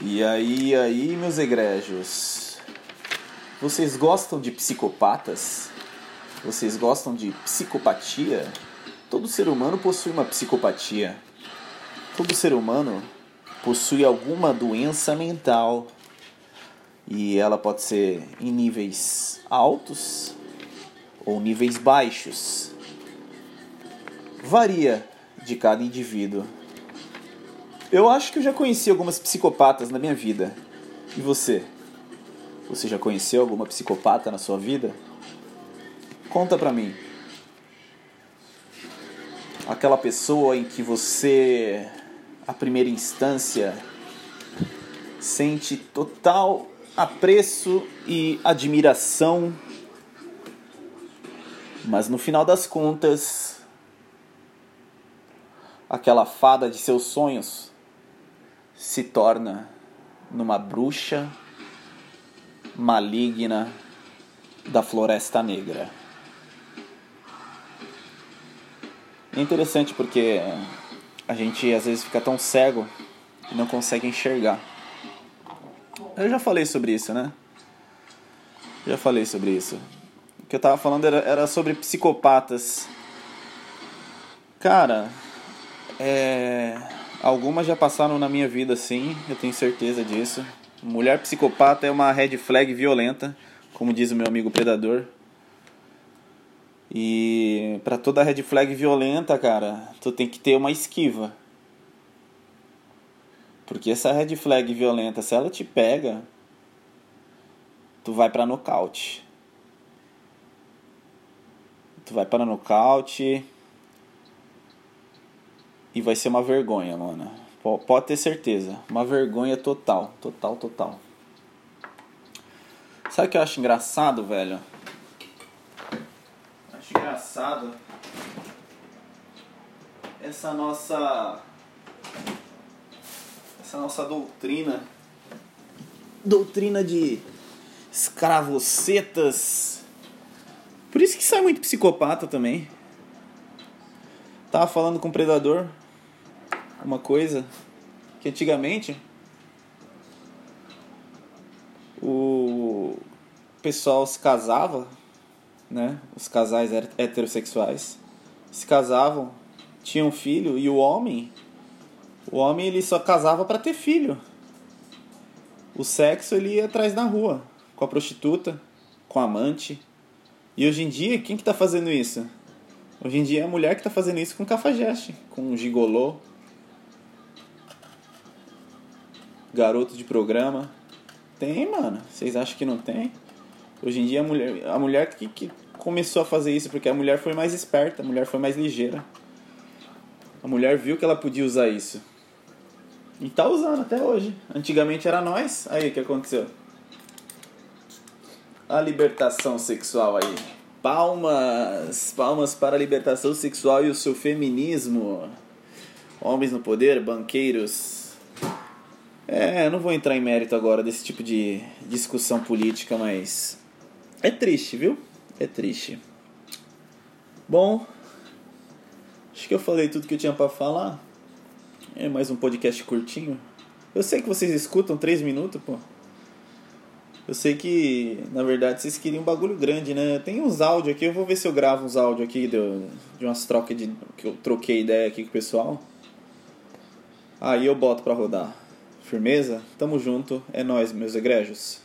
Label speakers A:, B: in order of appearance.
A: E aí, aí, meus egrégios? Vocês gostam de psicopatas? Vocês gostam de psicopatia? Todo ser humano possui uma psicopatia. Todo ser humano possui alguma doença mental. E ela pode ser em níveis altos ou níveis baixos. Varia de cada indivíduo. Eu acho que eu já conheci algumas psicopatas na minha vida. E você? Você já conheceu alguma psicopata na sua vida? Conta pra mim. Aquela pessoa em que você, a primeira instância, sente total apreço e admiração, mas no final das contas, aquela fada de seus sonhos se torna numa bruxa maligna da Floresta Negra. É interessante porque a gente às vezes fica tão cego e não consegue enxergar. Eu já falei sobre isso, né? Já falei sobre isso. O que eu tava falando era, era sobre psicopatas. Cara, é Algumas já passaram na minha vida, sim, eu tenho certeza disso. Mulher psicopata é uma red flag violenta, como diz o meu amigo predador. E para toda red flag violenta, cara, tu tem que ter uma esquiva. Porque essa red flag violenta, se ela te pega, tu vai para nocaute. Tu vai para nocaute e vai ser uma vergonha, mano. Pode ter certeza. Uma vergonha total. Total, total. Sabe o que eu acho engraçado, velho? Acho engraçado essa nossa essa nossa doutrina doutrina de escravocetas. Por isso que sai muito psicopata também. Tava falando com o predador uma coisa que antigamente o pessoal se casava, né? Os casais heterossexuais se casavam, tinham filho e o homem, o homem ele só casava para ter filho. O sexo ele ia atrás na rua, com a prostituta, com a amante. E hoje em dia, quem que tá fazendo isso? Hoje em dia é a mulher que tá fazendo isso com cafajeste, com gigolô, garoto de programa. Tem, mano. Vocês acham que não tem? Hoje em dia a mulher, a mulher que, que começou a fazer isso porque a mulher foi mais esperta, a mulher foi mais ligeira. A mulher viu que ela podia usar isso. E tá usando até hoje. Antigamente era nós. Aí o que aconteceu? A libertação sexual aí. Palmas! Palmas para a libertação sexual e o seu feminismo. Homens no poder, banqueiros, é, não vou entrar em mérito agora desse tipo de discussão política, mas é triste, viu? É triste. Bom, acho que eu falei tudo que eu tinha para falar. É mais um podcast curtinho. Eu sei que vocês escutam três minutos, pô. Eu sei que, na verdade, vocês queriam um bagulho grande, né? Tem uns áudios aqui, eu vou ver se eu gravo uns áudios aqui de, de umas trocas de. que eu troquei ideia aqui com o pessoal. Aí eu boto pra rodar. Firmeza? Tamo junto, é nós, meus egrégios.